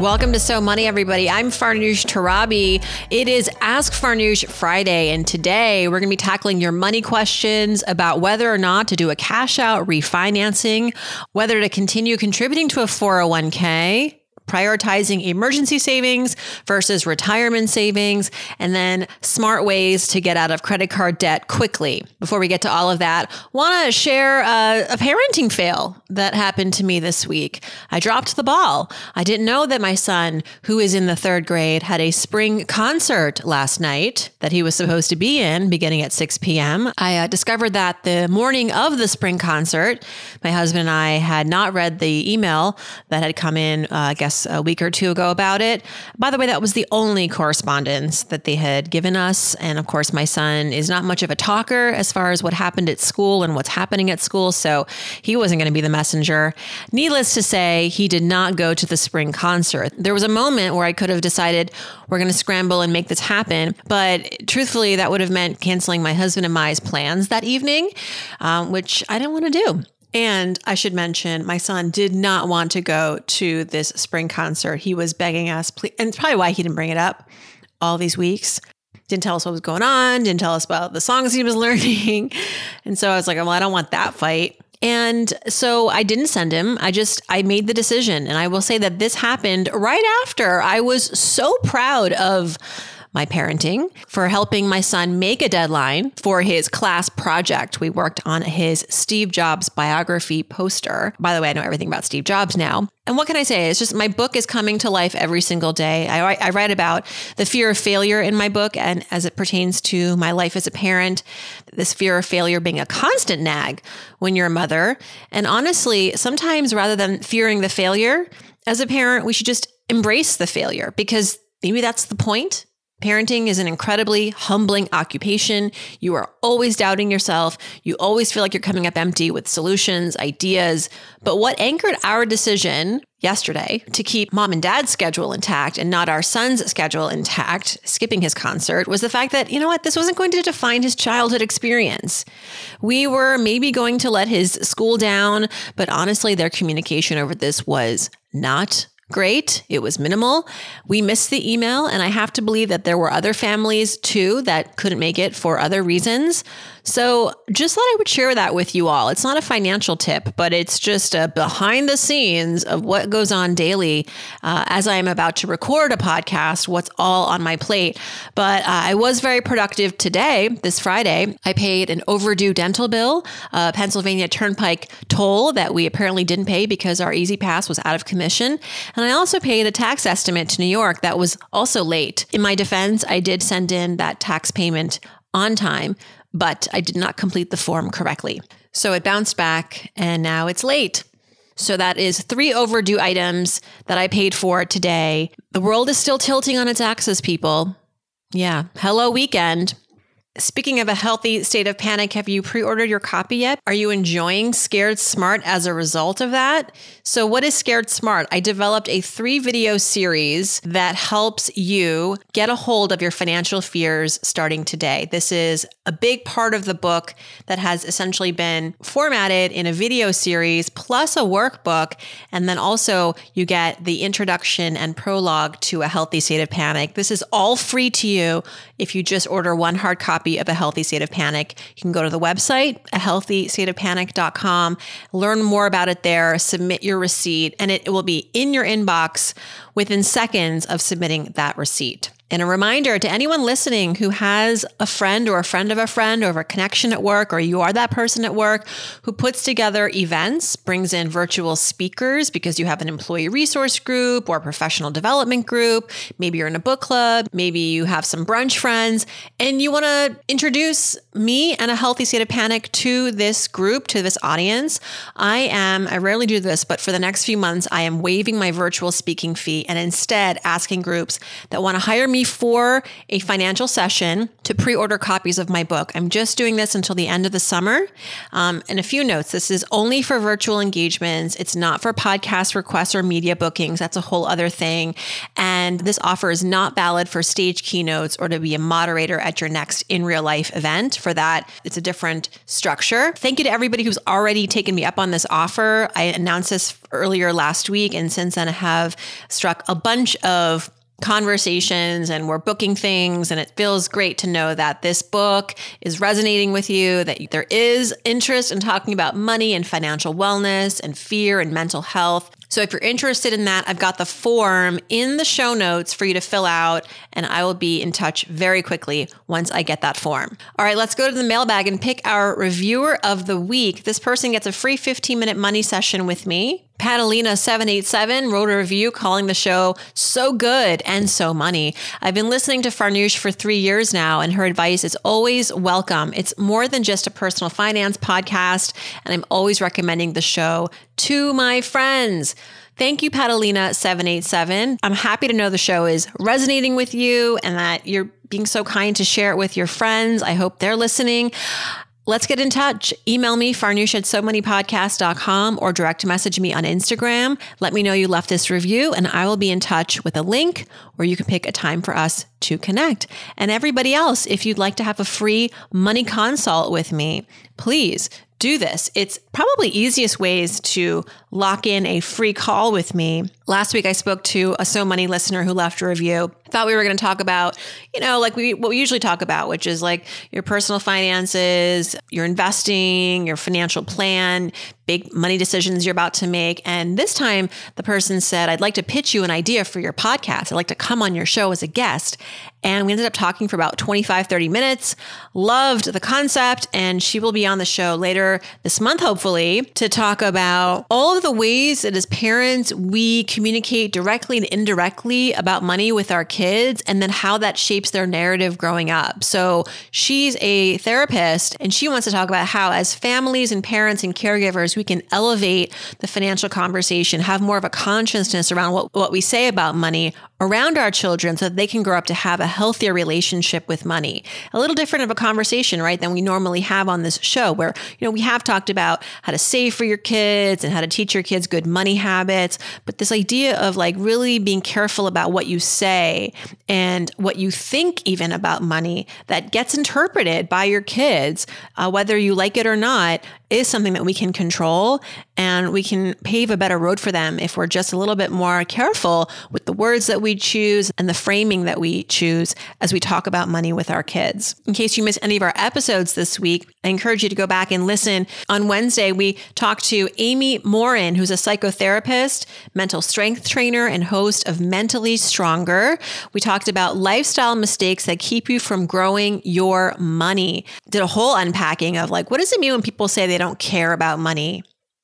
Welcome to So Money, everybody. I'm Farnoosh Torabi. It is Ask Farnoosh Friday, and today we're going to be tackling your money questions about whether or not to do a cash out refinancing, whether to continue contributing to a 401k, prioritizing emergency savings versus retirement savings, and then smart ways to get out of credit card debt quickly. Before we get to all of that, want to share a, a parenting fail that happened to me this week. I dropped the ball. I didn't know that my son, who is in the third grade, had a spring concert last night that he was supposed to be in beginning at 6 p.m. I uh, discovered that the morning of the spring concert, my husband and I had not read the email that had come in, uh, I guess a week or two ago about it. By the way, that was the only correspondence that they had given us. And of course, my son is not much of a talker as far as what happened at school and what's happening at school. So he wasn't going to be the messenger. Needless to say, he did not go to the spring concert. There was a moment where I could have decided we're going to scramble and make this happen. But truthfully, that would have meant canceling my husband and my's plans that evening, um, which I didn't want to do. And I should mention, my son did not want to go to this spring concert. He was begging us, please, and it's probably why he didn't bring it up all these weeks. Didn't tell us what was going on, didn't tell us about the songs he was learning. And so I was like, well, I don't want that fight. And so I didn't send him. I just I made the decision. And I will say that this happened right after I was so proud of my parenting, for helping my son make a deadline for his class project. We worked on his Steve Jobs biography poster. By the way, I know everything about Steve Jobs now. And what can I say? It's just my book is coming to life every single day. I, I write about the fear of failure in my book, and as it pertains to my life as a parent, this fear of failure being a constant nag when you're a mother. And honestly, sometimes rather than fearing the failure, as a parent, we should just embrace the failure because maybe that's the point. Parenting is an incredibly humbling occupation. You are always doubting yourself. You always feel like you're coming up empty with solutions, ideas. But what anchored our decision yesterday to keep mom and dad's schedule intact and not our son's schedule intact, skipping his concert, was the fact that, you know what, this wasn't going to define his childhood experience. We were maybe going to let his school down, but honestly, their communication over this was not great. It was minimal. We missed the email, and I have to believe that there were other families too that couldn't make it for other reasons. So, just thought I would share that with you all. It's not a financial tip, but it's just a behind the scenes of what goes on daily uh, as I am about to record a podcast, what's all on my plate. But uh, I was very productive today, this Friday. I paid an overdue dental bill, a Pennsylvania Turnpike toll that we apparently didn't pay because our E-ZPass was out of commission. And I also paid a tax estimate to New York that was also late. In my defense, I did send in that tax payment on time, but I did not complete the form correctly. So it bounced back and now it's late. So that is three overdue items that I paid for today. The world is still tilting on its axis, people. Yeah. Hello, weekend. Speaking of a healthy state of panic, have you pre ordered your copy yet? Are you enjoying Scared Smart as a result of that? So, what is Scared Smart? I developed a three video series that helps you get a hold of your financial fears starting today. This is a big part of the book that has essentially been formatted in a video series plus a workbook. And then also, you get the introduction and prologue to A Healthy State of Panic. This is all free to you if you just order one hard copy copy of A Healthy State of Panic. You can go to the website, a healthystateofpanic.com, learn more about it there, submit your receipt, and it will be in your inbox within seconds of submitting that receipt. And a reminder to anyone listening who has a friend or a friend of a friend or a connection at work, or you are that person at work who puts together events, brings in virtual speakers because you have an employee resource group or professional development group. Maybe you're in a book club. Maybe you have some brunch friends and you want to introduce me and a healthy state of panic to this group, to this audience. I am, I rarely do this, but for the next few months, I am waiving my virtual speaking fee and instead asking groups that want to hire me for a financial session to pre order copies of my book. I'm just doing this until the end of the summer. Um, and a few notes this is only for virtual engagements, it's not for podcast requests or media bookings. That's a whole other thing. And this offer is not valid for stage keynotes or to be a moderator at your next in real life event. For that, it's a different structure. Thank you to everybody who's already taken me up on this offer. I announced this earlier last week, and since then I have struck a bunch of conversations and we're booking things. And it feels great to know that this book is resonating with you, that there is interest in talking about money and financial wellness and fear and mental health. So if you're interested in that, I've got the form in the show notes for you to fill out, and I will be in touch very quickly once I get that form. All right, let's go to the mailbag and pick our reviewer of the week. This person gets a free 15 minute money session with me. Patalina787 wrote a review calling the show so good and so money. I've been listening to Farnoosh for three years now, and her advice is always welcome. It's more than just a personal finance podcast, and I'm always recommending the show to my friends. Thank you, Patalina787. I'm happy to know the show is resonating with you and that you're being so kind to share it with your friends. I hope they're listening. Let's get in touch. Email me, farnoosh at somoneypodcast.com or direct message me on Instagram. Let me know you left this review and I will be in touch with a link where you can pick a time for us to connect. And everybody else, if you'd like to have a free money consult with me, please do this. It's probably easiest ways to lock in a free call with me. Last week I spoke to a So Money listener who left a review. Thought we were going to talk about, you know, like we what we usually talk about, which is like your personal finances, your investing, your financial plan, big money decisions you're about to make. And this time the person said, "I'd like to pitch you an idea for your podcast. I'd like to come on your show as a guest." And we ended up talking for about 25, 30 minutes. Loved the concept. And she will be on the show later this month, hopefully, to talk about all of the ways that as parents we communicate directly and indirectly about money with our kids and then how that shapes their narrative growing up. So she's a therapist and she wants to talk about how, as families and parents and caregivers, we can elevate the financial conversation, have more of a consciousness around what, what we say about money around our children so that they can grow up to have a healthier relationship with money. A little different of a conversation, right, than we normally have on this show, where, you know, we have talked about how to save for your kids and how to teach your kids good money habits. But this idea of like really being careful about what you say and what you think, even about money, that gets interpreted by your kids, uh, whether you like it or not, is something that we can control and we can pave a better road for them if we're just a little bit more careful with the words that we choose and the framing that we choose as we talk about money with our kids. In case you missed any of our episodes this week, I encourage you to go back and listen. On Wednesday, we talked to Amy Morin, who's a psychotherapist, mental strength trainer, and host of Mentally Stronger. We talked about lifestyle mistakes that keep you from growing your money. Did a whole unpacking of like, what does it mean when people say they don't care about money?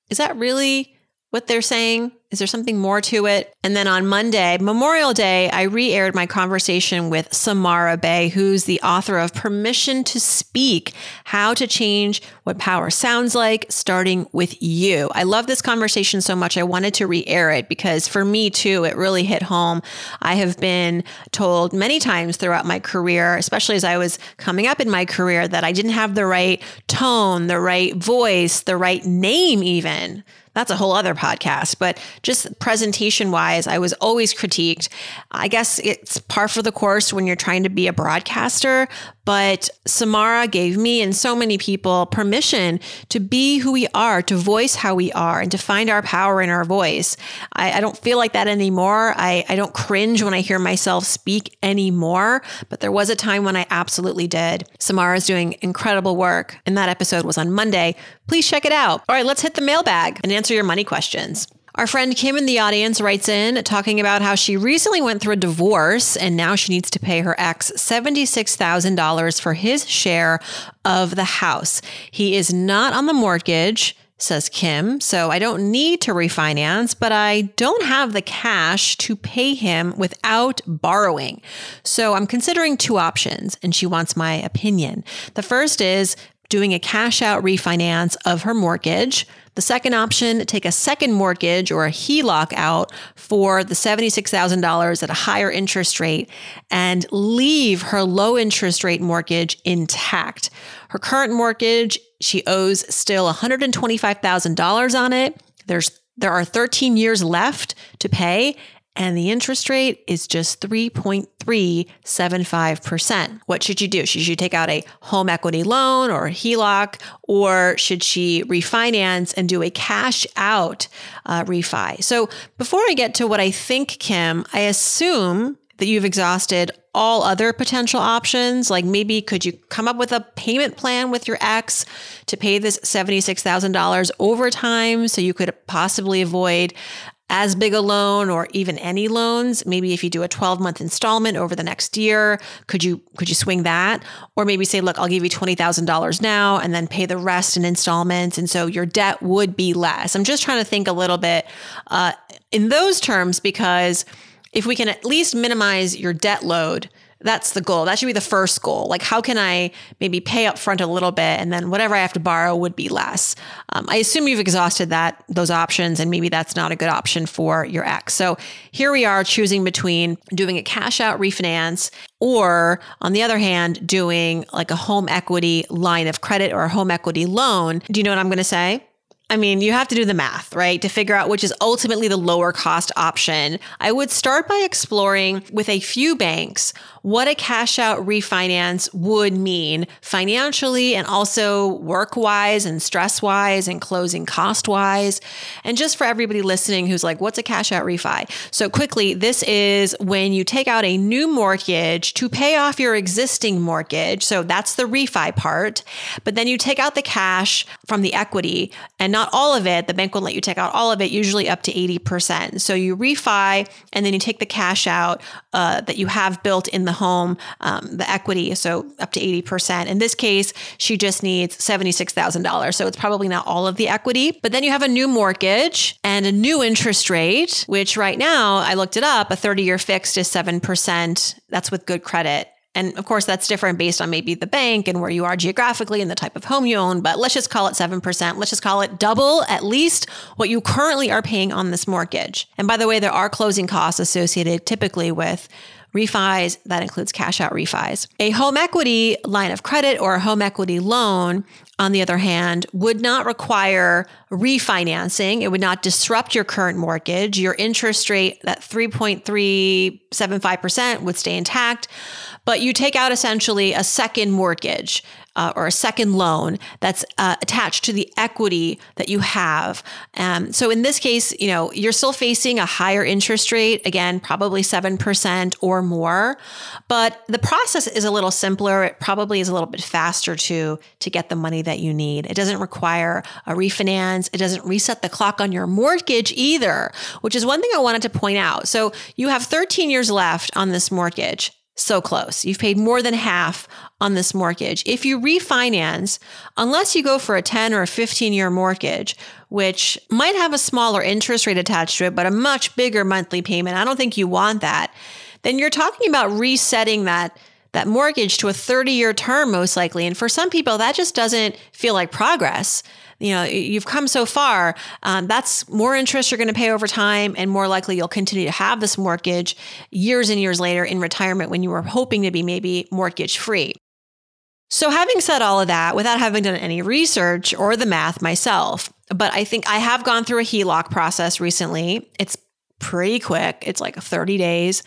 Is that really what they're saying? Is there something more to it? And then on Monday, Memorial Day, I re aired my conversation with Samara Bay, who's the author of Permission to Speak How to Change What Power Sounds Like, starting with you. I love this conversation so much. I wanted to re air it because for me too, it really hit home. I have been told many times throughout my career, especially as I was coming up in my career, that I didn't have the right tone, the right voice, the right name, even that's a whole other podcast. But just presentation wise, I was always critiqued. I guess it's par for the course when you're trying to be a broadcaster, but Samara gave me and so many people permission to be who we are, to voice how we are, and to find our power in our voice. I, I don't feel like that anymore. I, I don't cringe when I hear myself speak anymore, but there was a time when I absolutely did. Samara is doing incredible work, and that episode was on Monday. Please check it out. All right, let's hit the mailbag and answer your money questions. Our friend Kim in the audience writes in talking about how she recently went through a divorce and now she needs to pay her ex $76,000 for his share of the house. He is not on the mortgage says Kim. So I don't need to refinance, but I don't have the cash to pay him without borrowing. So I'm considering two options, and she wants my opinion. The first is doing a cash out refinance of her mortgage. The second option, take a second mortgage or a HELOC out for the $76,000 at a higher interest rate and leave her low interest rate mortgage intact. Her current mortgage, she owes still $125,000 on it. There's there are 13 years left to pay and the interest rate is just 3.375%. What should you do? Should you take out a home equity loan or a HELOC, or should she refinance and do a cash out uh, refi? So, before I get to what I think, Kim, I assume that you've exhausted all other potential options? Like maybe could you come up with a payment plan with your ex to pay this $76,000 over time so you could possibly avoid as big a loan or even any loans. Maybe if you do a 12 month installment over the next year could you could you swing that? Or maybe say look i'll give you $20000 now and then pay the rest in installments. And so your debt would be less. I'm just trying to think a little bit uh, in those terms because if we can at least minimize your debt load that's the goal. That should be the first goal. Like, how can I maybe pay up front a little bit and then whatever I have to borrow would be less? Um, I assume you've exhausted that, those options, and maybe that's not a good option for your ex. So here we are choosing between doing a cash out refinance or on the other hand, doing like a home equity line of credit or a home equity loan. Do you know what I'm going to say? I mean, you have to do the math, right? To figure out which is ultimately the lower cost option. I would start by exploring with a few banks what a cash out refinance would mean financially and also work wise and stress wise and closing cost wise. And just for everybody listening who's like, what's a cash out refi? So, quickly, this is when you take out a new mortgage to pay off your existing mortgage. So, that's the refi part. But then you take out the cash from the equity and not all of it. The bank won't let you take out all of it, usually up to 80%. So, you refi and then you take the cash out uh, that you have built in the the home, um, the equity, so up to 80%. In this case, she just needs $76,000. So it's probably not all of the equity. But then you have a new mortgage and a new interest rate, which right now, I looked it up, a 30 year fixed is 7%. That's with good credit. And of course, that's different based on maybe the bank and where you are geographically and the type of home you own. But let's just call it 7%. Let's just call it double at least what you currently are paying on this mortgage. And by the way, there are closing costs associated typically with refis, that includes cash out refis. A home equity line of credit or a home equity loan, on the other hand, would not require refinancing. It would not disrupt your current mortgage. Your interest rate, that 3.375%, would stay intact, but you take out essentially a second mortgage uh, or a second loan that's uh, attached to the equity that you have. Um, so in this case, you know, you're still facing a higher interest rate, again, probably 7% or more, but the process is a little simpler. It probably is a little bit faster to, to get the money that you need. It doesn't require a refinance. It doesn't reset the clock on your mortgage either, which is one thing I wanted to point out. So you have 13 years left on this mortgage so close. You've paid more than half on this mortgage. If you refinance, unless you go for a 10 or a 15 year mortgage, which might have a smaller interest rate attached to it, but a much bigger monthly payment, I don't think you want that. Then you're talking about resetting that that mortgage to a 30 year term most likely. And for some people that just doesn't feel like progress you know you've come so far um, that's more interest you're going to pay over time and more likely you'll continue to have this mortgage years and years later in retirement when you were hoping to be maybe mortgage free so having said all of that without having done any research or the math myself but i think i have gone through a heloc process recently. It's pretty quick. It's like 30 days.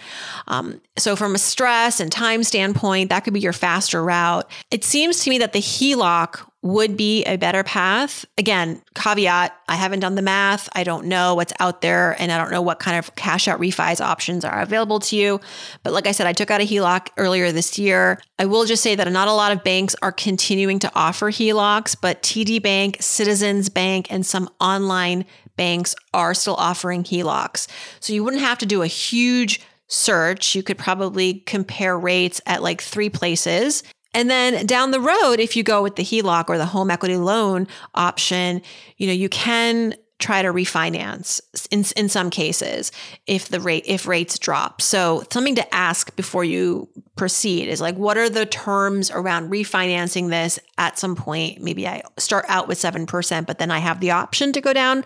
Um, so, from a stress and time standpoint, that could be your faster route. It seems to me that the HELOC would be a better path. Again, caveat I haven't done the math. I don't know what's out there, and I don't know what kind of cash out refis options are available to you. But like I said, I took out a HELOC earlier this year. I will just say that not a lot of banks are continuing to offer HELOCs, but TD Bank, Citizens Bank, and some online banks are still offering HELOCs. So you wouldn't have to do a huge search. You could probably compare rates at like three places. And then down the road, if you go with the HELOC or the home equity loan option, you know, you can try to refinance in, in some cases if the rate if rates drop. So something to ask before you proceed is like what are the terms around refinancing this? At some point maybe i start out with 7% but then i have the option to go down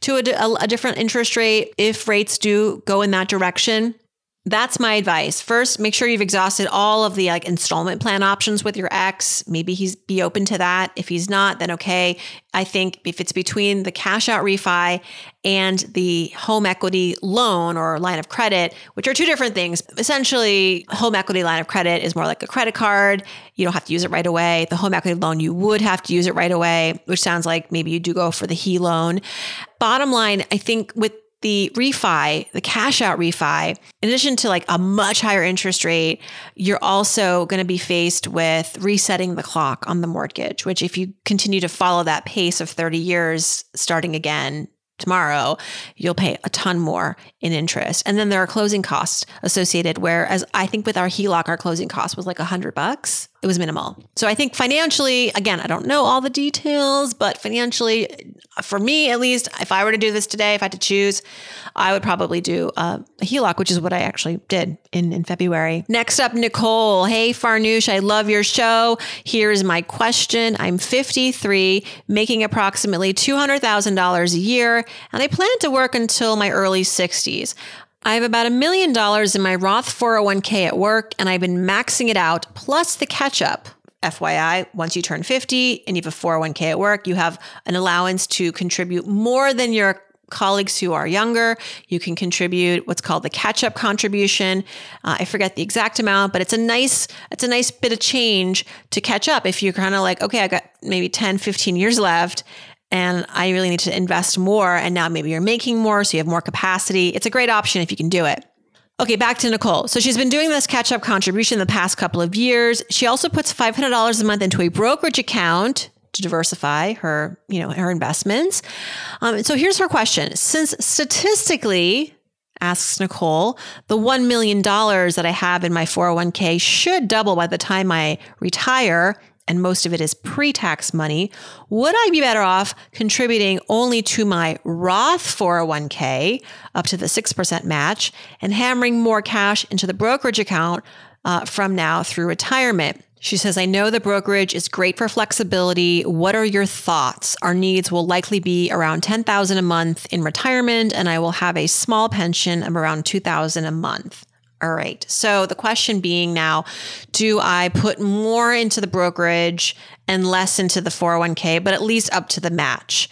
to a, a, a different interest rate. If rates do go in that direction that's my advice. First, make sure you've exhausted all of the like installment plan options with your ex. Maybe he's be open to that. If he's not, then okay. I think if it's between the cash out refi and the home equity loan or line of credit, which are two different things. Essentially, home equity line of credit is more like a credit card. You don't have to use it right away. The home equity loan, you would have to use it right away, which sounds like maybe you do go for the HE loan. Bottom line, I think with the refi, the cash out refi, in addition to like a much higher interest rate, you're also going to be faced with resetting the clock on the mortgage, which if you continue to follow that pace of 30 years starting again tomorrow, you'll pay a ton more in interest. And then there are closing costs associated, whereas I think with our HELOC, our closing cost was like a hundred bucks. It was minimal. So I think financially, again, I don't know all the details, but financially, for me at least, if I were to do this today, if I had to choose, I would probably do a, a HELOC, which is what I actually did in, in February. Next up, Nicole. Hey, Farnoosh, I love your show. Here's my question. I'm 53, making approximately $200,000 a year, and I plan to work until my early 60s. I have about a million dollars in my Roth 401k at work, and I've been maxing it out, plus the catch up. FYI, once you turn 50 and you have a 401k at work, you have an allowance to contribute more than your colleagues who are younger. You can contribute what's called the catch-up contribution. Uh, I forget the exact amount, but it's a nice it's a nice bit of change to catch up if you're kind of like, okay, I got maybe 10, 15 years left and I really need to invest more and now maybe you're making more so you have more capacity. It's a great option if you can do it. Okay, back to Nicole. So she's been doing this catch up contribution the past couple of years. She also puts $500 a month into a brokerage account to diversify her, you know, her investments. Um, so here's her question: Since statistically, asks Nicole, the $1 million that I have in my 401k should double by the time I retire, and most of it is pre tax money, would I be better off contributing only to my Roth 401k up to the 6% match and hammering more cash into the brokerage account uh, from now through retirement? She says, I know the brokerage is great for flexibility. What are your thoughts? Our needs will likely be around 10,000 a month in retirement and I will have a small pension of around 2,000 a month. All right. So the question being now, do I put more into the brokerage and less into the 401k, but at least up to the match?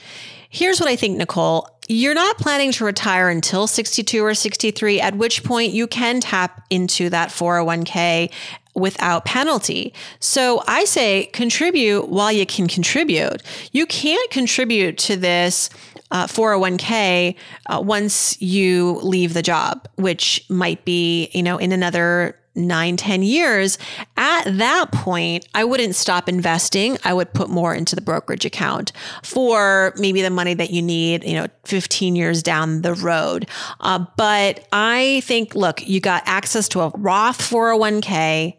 Here's what I think, Nicole. You're not planning to retire until 62 or 63, at which point you can tap into that 401k without penalty. So I say contribute while you can contribute. You can't contribute to this uh, 401k uh, once you leave the job, which might be, you know, in another nine, 10 years, at that point, I wouldn't stop investing. I would put more into the brokerage account for maybe the money that you need, you know, 15 years down the road. Uh, but I think, look, you got access to a Roth 401k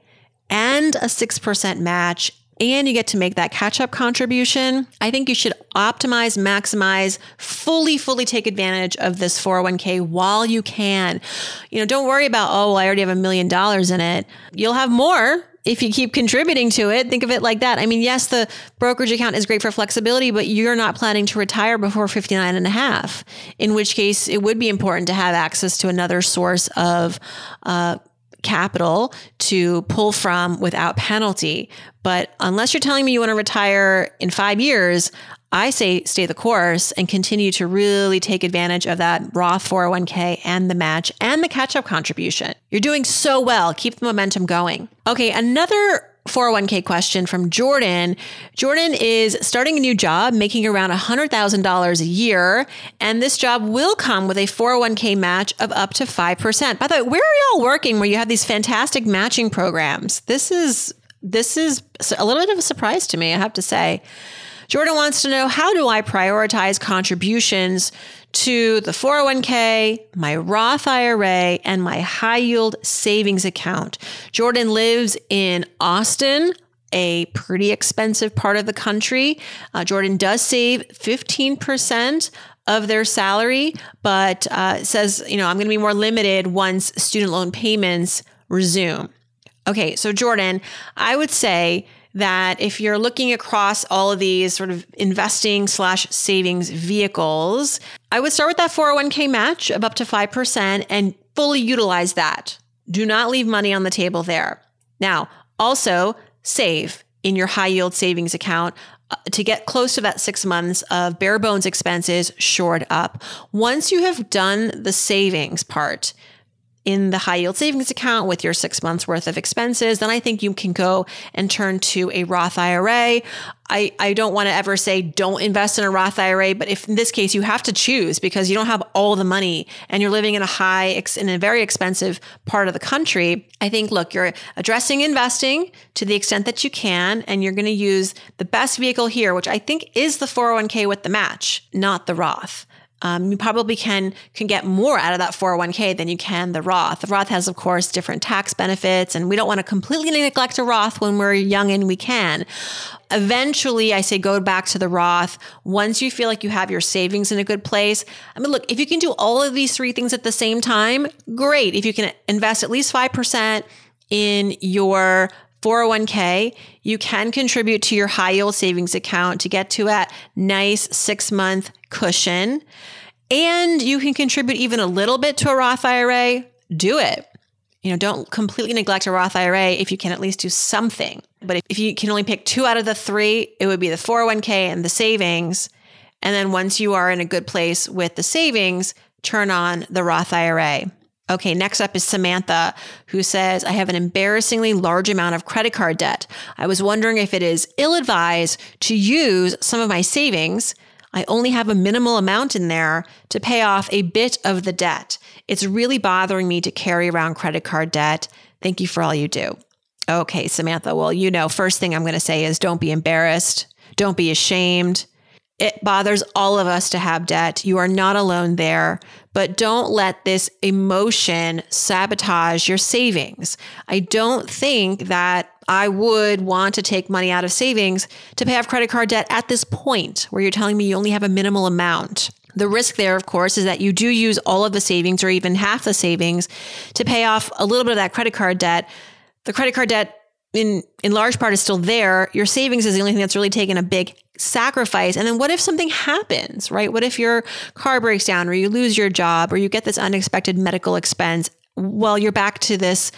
and a 6% match and you get to make that catch up contribution, I think you should optimize, maximize, fully, fully take advantage of this 401k while you can. You know, don't worry about, oh, well, I already have a million dollars in it. You'll have more if you keep contributing to it. Think of it like that. I mean, yes, the brokerage account is great for flexibility, but you're not planning to retire before 59 and a half, in which case it would be important to have access to another source of, uh, capital to pull from without penalty. But unless you're telling me you want to retire in five years, I say stay the course and continue to really take advantage of that Roth 401k and the match and the catch up contribution. You're doing so well. Keep the momentum going. Okay, another 401k question from Jordan. Jordan is starting a new job, making around $100,000 a year, and this job will come with a 401k match of up to 5%. By the way, where are y'all working where you have these fantastic matching programs? This is this is a little bit of a surprise to me, I have to say. Jordan wants to know how do I prioritize contributions to the 401k, my Roth IRA, and my high yield savings account. Jordan lives in Austin, a pretty expensive part of the country. Uh, Jordan does save 15% of their salary, but uh, says, you know, I'm going to be more limited once student loan payments resume. Okay, so Jordan, I would say that if you're looking across all of these sort of investing slash savings vehicles, I would start with that 401k match of up to 5% and fully utilize that. Do not leave money on the table there. Now, also save in your high yield savings account uh, to get close to that six months of bare bones expenses shored up. Once you have done the savings part, in the high yield savings account with your six months worth of expenses, then I think you can go and turn to a Roth IRA. I, I don't want to ever say don't invest in a Roth IRA, but if in this case you have to choose because you don't have all the money and you're living in a high, in a very expensive part of the country, I think, look, you're addressing investing to the extent that you can, and you're going to use the best vehicle here, which I think is the 401k with the match, not the Roth. Um, you probably can can get more out of that 401k than you can the Roth. The Roth has, of course, different tax benefits, and we don't want to completely neglect a Roth when we're young and we can. Eventually, I say go back to the Roth once you feel like you have your savings in a good place. I mean, look, if you can do all of these three things at the same time, great. If you can invest at least 5% in your 401k, you can contribute to your high yield savings account to get to a nice six month cushion. And you can contribute even a little bit to a Roth IRA. Do it. You know, don't completely neglect a Roth IRA if you can at least do something. But if you can only pick two out of the three, it would be the 401k and the savings. And then once you are in a good place with the savings, turn on the Roth IRA. Okay, next up is Samantha, who says, I have an embarrassingly large amount of credit card debt. I was wondering if it is ill advised to use some of my savings. I only have a minimal amount in there to pay off a bit of the debt. It's really bothering me to carry around credit card debt. Thank you for all you do. Okay, Samantha. Well, you know, first thing I'm going to say is don't be embarrassed. Don't be ashamed. It bothers all of us to have debt. You are not alone there, but don't let this emotion sabotage your savings. I don't think that I would want to take money out of savings to pay off credit card debt at this point where you're telling me you only have a minimal amount. The risk there, of course, is that you do use all of the savings or even half the savings to pay off a little bit of that credit card debt. The credit card debt in in large part is still there. Your savings is the only thing that's really taken a big sacrifice. And then what if something happens, right? What if your car breaks down or you lose your job or you get this unexpected medical expense? Well, you're back to this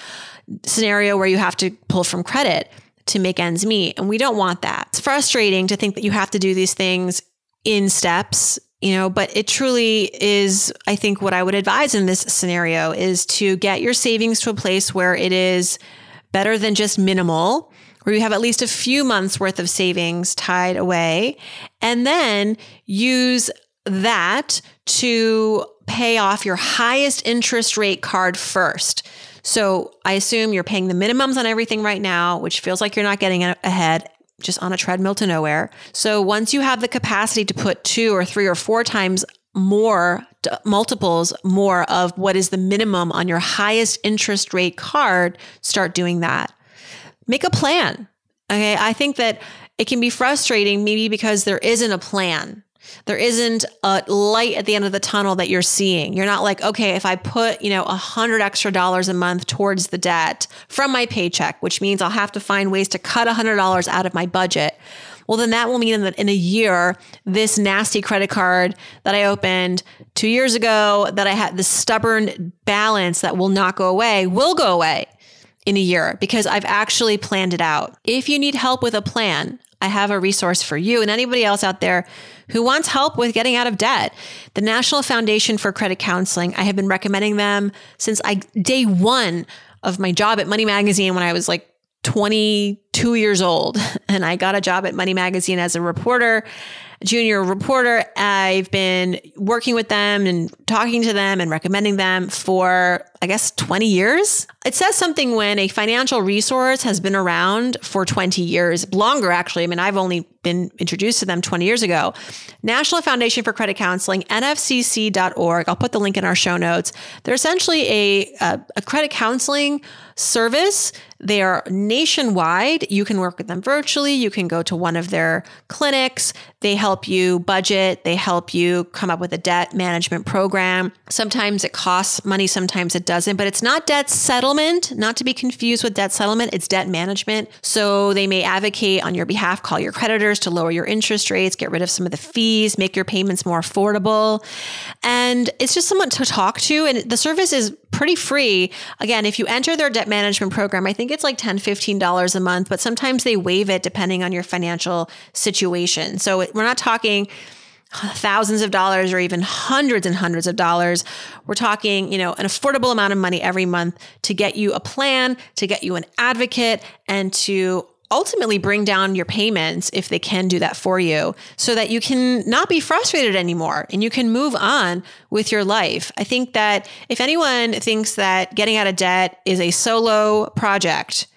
scenario where you have to pull from credit to make ends meet. And we don't want that. It's frustrating to think that you have to do these things in steps you know but it truly is i think what i would advise in this scenario is to get your savings to a place where it is better than just minimal where you have at least a few months worth of savings tied away, and then use that to pay off your highest interest rate card first. So I assume you're paying the minimums on everything right now, which feels like you're not getting ahead just on a treadmill to nowhere. So once you have the capacity to put two or three or four times more multiples more of what is the minimum on your highest interest rate card, start doing that make a plan. Okay. I think that it can be frustrating maybe because there isn't a plan. There isn't a light at the end of the tunnel that you're seeing. You're not like, okay, if I put, you know, a hundred extra dollars a month towards the debt from my paycheck, which means I'll have to find ways to cut a hundred dollars out of my budget. Well, then that will mean that in a year, this nasty credit card that I opened two years ago, that I had this stubborn balance that will not go away, will go away in a year because I've actually planned it out. If you need help with a plan, I have a resource for you and anybody else out there who wants help with getting out of debt. The National Foundation for Credit Counseling, I have been recommending them since I day 1 of my job at Money Magazine when I was like 22 years old and I got a job at Money Magazine as a reporter junior reporter. I've been working with them and talking to them and recommending them for I guess, 20 years. It says something when a financial resource has been around for 20 years, longer actually. I mean, I've only been introduced to them 20 years ago. National Foundation for Credit Counseling, nfcc.org. I'll put the link in our show notes. They're essentially a, a, a credit counseling service. They are nationwide. You can work with them virtually. You can go to one of their clinics. They help you budget. They help you come up with a debt management program. Sometimes it costs money, sometimes it doesn't, but it's not debt settlement, not to be confused with debt settlement. It's debt management. So they may advocate on your behalf, call your creditors to lower your interest rates, get rid of some of the fees, make your payments more affordable. And it's just someone to talk to. And the service is pretty free. Again, if you enter their debt management program, I think it's like $10, $15 a month, but sometimes they waive it depending on your financial situation. So we're not talking thousands of dollars or even hundreds and hundreds of dollars. We're talking, you know, an affordable amount of money every month to get you a plan, to get you an advocate, and to ultimately bring down your payments if they can do that for you so that you can not be frustrated anymore and you can move on with your life. I think that if anyone thinks that getting out of debt is a solo project,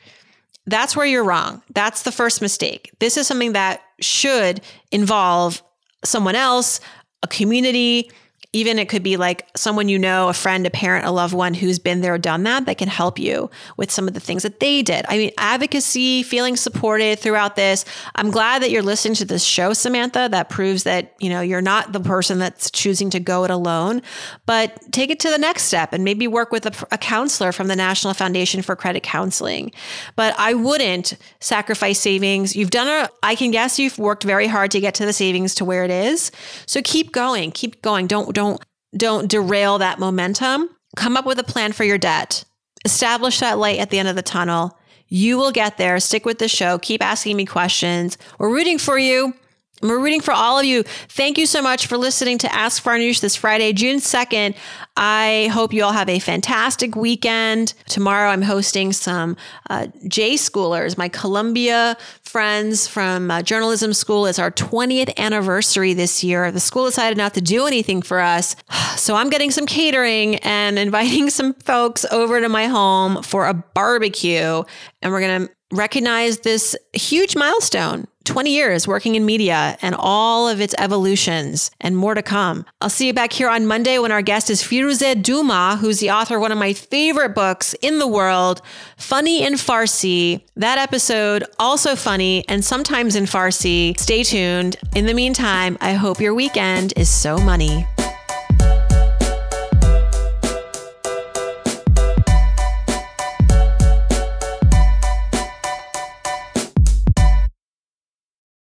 that's where you're wrong. That's the first mistake. This is something that should involve someone else, a community, even it could be like someone you know, a friend, a parent, a loved one who's been there, done that, that can help you with some of the things that they did. I mean, advocacy, feeling supported throughout this. I'm glad that you're listening to this show, Samantha. That proves that, you know, you're not the person that's choosing to go it alone, but take it to the next step and maybe work with a, a counselor from the National Foundation for Credit Counseling. But I wouldn't sacrifice savings. You've done a, I can guess you've worked very hard to get to the savings to where it is. So keep going, keep going. Don't, don't don't don't derail that momentum. Come up with a plan for your debt. Establish that light at the end of the tunnel. You will get there. Stick with the show. Keep asking me questions. We're rooting for you. We're rooting for all of you. Thank you so much for listening to Ask Farnoosh this Friday, June 2nd. I hope you all have a fantastic weekend. Tomorrow I'm hosting some uh, J schoolers, my Columbia friends from uh, journalism school. It's our 20th anniversary this year. The school decided not to do anything for us. So I'm getting some catering and inviting some folks over to my home for a barbecue. And we're going to recognize this huge milestone 20 years working in media and all of its evolutions and more to come. I'll see you back here on Monday when our guest is Firoozeh Dumas, who's the author of one of my favorite books in the world, Funny in Farsi. That episode, also funny and sometimes in Farsi. Stay tuned. In the meantime, I hope your weekend is so money.